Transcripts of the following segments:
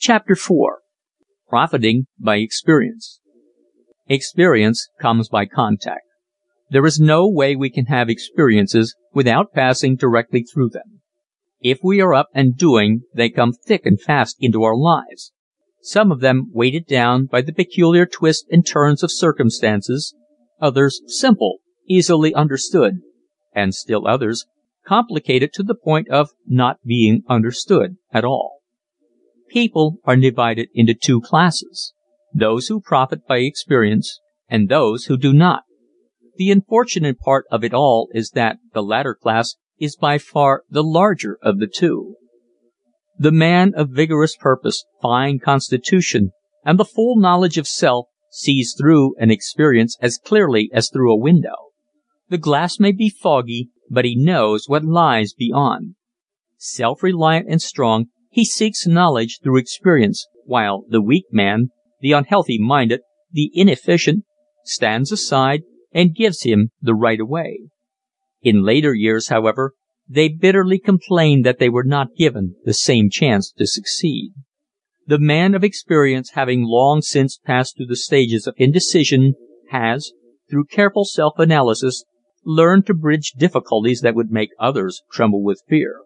CHAPTER IV PROFITING BY EXPERIENCE Experience comes by contact. There is no way we can have experiences without passing directly through them. If we are up and doing they come thick and fast into our lives some of them weighted down by the peculiar twists and turns of circumstances, others simple, easily understood, and still others complicated to the point of not being understood at all. People are divided into two classes those who profit by experience and those who do not. The unfortunate part of it all is that the latter class is by far the larger of the two. The man of vigorous purpose, fine constitution and the full knowledge of self sees through an experience as clearly as through a window. The glass may be foggy but he knows what lies beyond. Self reliant and strong he seeks knowledge through experience, while the weak man, the unhealthy minded, the inefficient, stands aside and gives him the right of way. In later years, however, they bitterly complain that they were not given the same chance to succeed. The man of experience having long since passed through the stages of indecision has, through careful self analysis, learned to bridge difficulties that would make others tremble with fear.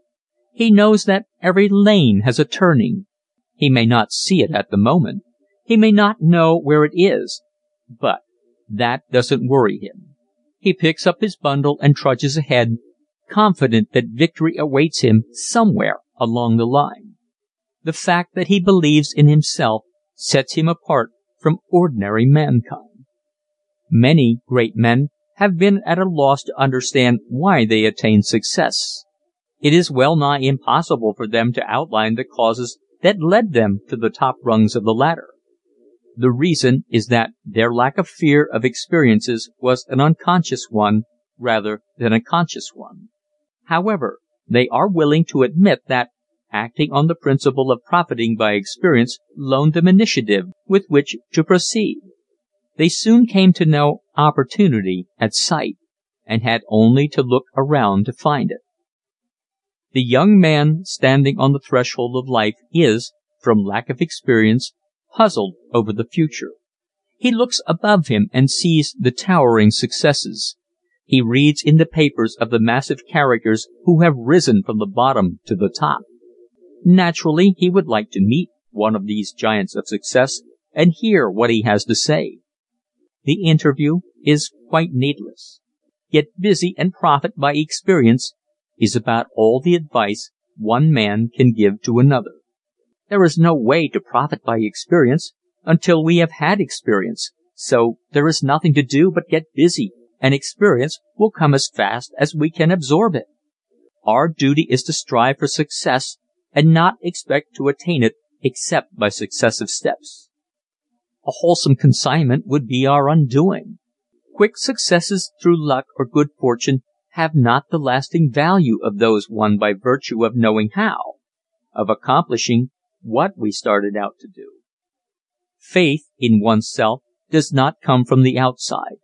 He knows that every lane has a turning. He may not see it at the moment. He may not know where it is. But that doesn't worry him. He picks up his bundle and trudges ahead confident that victory awaits him somewhere along the line. The fact that he believes in himself sets him apart from ordinary mankind. Many great men have been at a loss to understand why they attained success. It is well nigh impossible for them to outline the causes that led them to the top rungs of the ladder. The reason is that their lack of fear of experiences was an unconscious one rather than a conscious one. However, they are willing to admit that, acting on the principle of profiting by experience loaned them initiative with which to proceed. They soon came to know opportunity at sight and had only to look around to find it. The young man standing on the threshold of life is, from lack of experience, puzzled over the future. He looks above him and sees the towering successes. He reads in the papers of the massive characters who have risen from the bottom to the top. Naturally he would like to meet one of these giants of success and hear what he has to say. The interview is quite needless. Get busy and profit by experience is about all the advice one man can give to another. There is no way to profit by experience until we have had experience, so there is nothing to do but get busy and experience will come as fast as we can absorb it. Our duty is to strive for success and not expect to attain it except by successive steps. A wholesome consignment would be our undoing. Quick successes through luck or good fortune have not the lasting value of those won by virtue of knowing how of accomplishing what we started out to do. Faith in oneself does not come from the outside.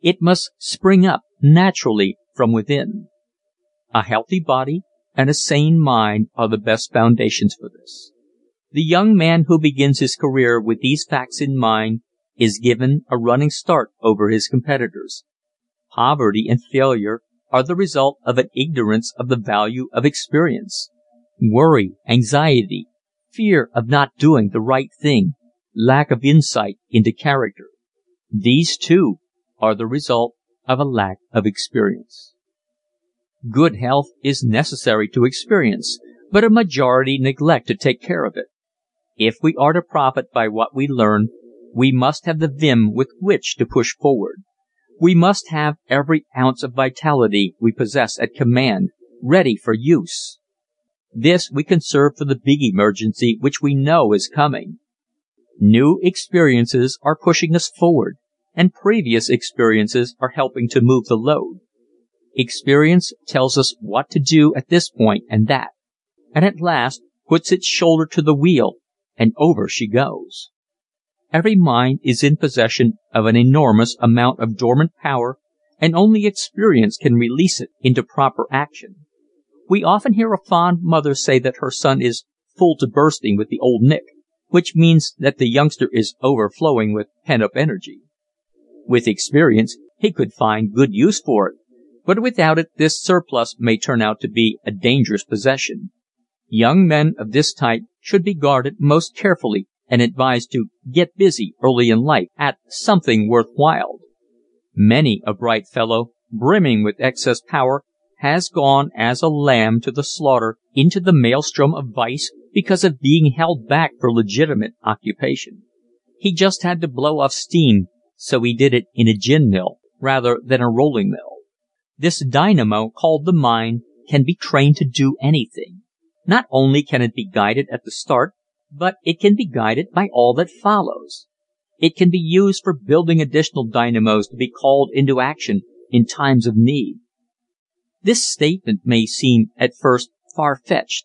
It must spring up naturally from within. A healthy body and a sane mind are the best foundations for this. The young man who begins his career with these facts in mind is given a running start over his competitors. Poverty and failure are the result of an ignorance of the value of experience. Worry, anxiety, fear of not doing the right thing, lack of insight into character. These, too, are the result of a lack of experience. Good health is necessary to experience, but a majority neglect to take care of it. If we are to profit by what we learn, we must have the vim with which to push forward. We must have every ounce of vitality we possess at command, ready for use. This we conserve for the big emergency which we know is coming. New experiences are pushing us forward and previous experiences are helping to move the load. Experience tells us what to do at this point and that, and at last puts its shoulder to the wheel and over she goes. Every mind is in possession of an enormous amount of dormant power and only experience can release it into proper action. We often hear a fond mother say that her son is "full to bursting with the old Nick," which means that the youngster is overflowing with pent up energy. With experience he could find good use for it, but without it this surplus may turn out to be a dangerous possession. Young men of this type should be guarded most carefully and advised to "get busy" early in life at something worth while. Many a bright fellow, brimming with excess power, has gone as a lamb to the slaughter into the maelstrom of vice because of being held back for legitimate occupation. He just had to blow off steam, so he did it in a gin mill rather than a rolling mill. This dynamo called the mind can be trained to do anything. Not only can it be guided at the start, but it can be guided by all that follows. It can be used for building additional dynamos to be called into action in times of need. This statement may seem at first far fetched.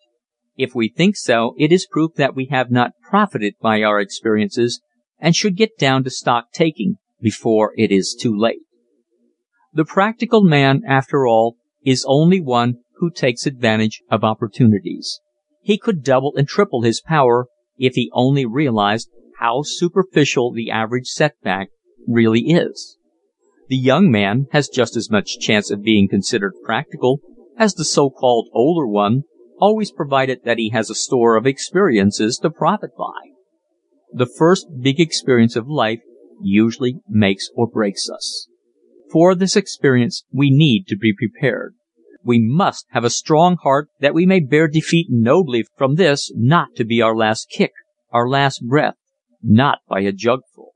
If we think so it is proof that we have not profited by our experiences and should get down to stock taking before it is too late. The practical man, after all, is only one who takes advantage of opportunities. He could double and triple his power if he only realized how superficial the average setback really is. The young man has just as much chance of being considered practical as the so called older one, always provided that he has a store of experiences to profit by. The first big experience of life usually makes or breaks us. For this experience we need to be prepared. We must have a strong heart that we may bear defeat nobly from this not to be our last kick, our last breath, not by a jugful.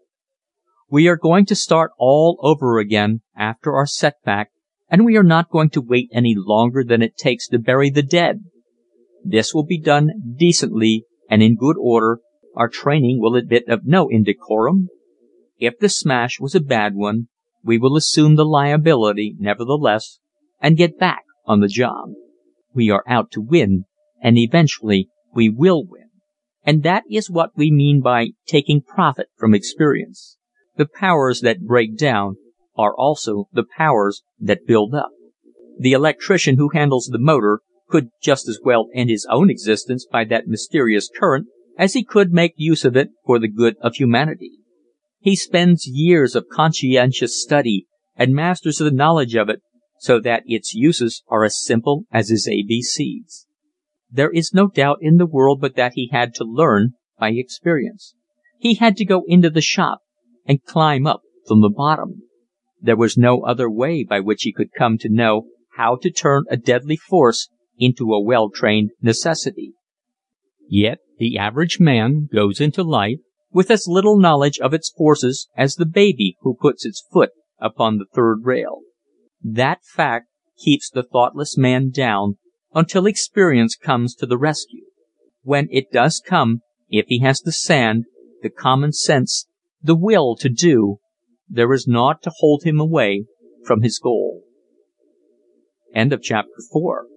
We are going to start all over again after our setback and we are not going to wait any longer than it takes to bury the dead. This will be done decently and in good order, our training will admit of no indecorum. If the smash was a bad one, we will assume the liability, nevertheless, and get back on the job. We are out to win and eventually we will win. And that is what we mean by taking profit from experience. The powers that break down are also the powers that build up. The electrician who handles the motor could just as well end his own existence by that mysterious current as he could make use of it for the good of humanity. He spends years of conscientious study and masters the knowledge of it so that its uses are as simple as his ABCs. There is no doubt in the world but that he had to learn by experience. He had to go into the shop and climb up from the bottom. There was no other way by which he could come to know how to turn a deadly force into a well trained necessity. Yet the average man goes into life with as little knowledge of its forces as the baby who puts its foot upon the third rail. That fact keeps the thoughtless man down until experience comes to the rescue. When it does come, if he has the sand, the common sense, the will to do, there is naught to hold him away from his goal. Chapter 4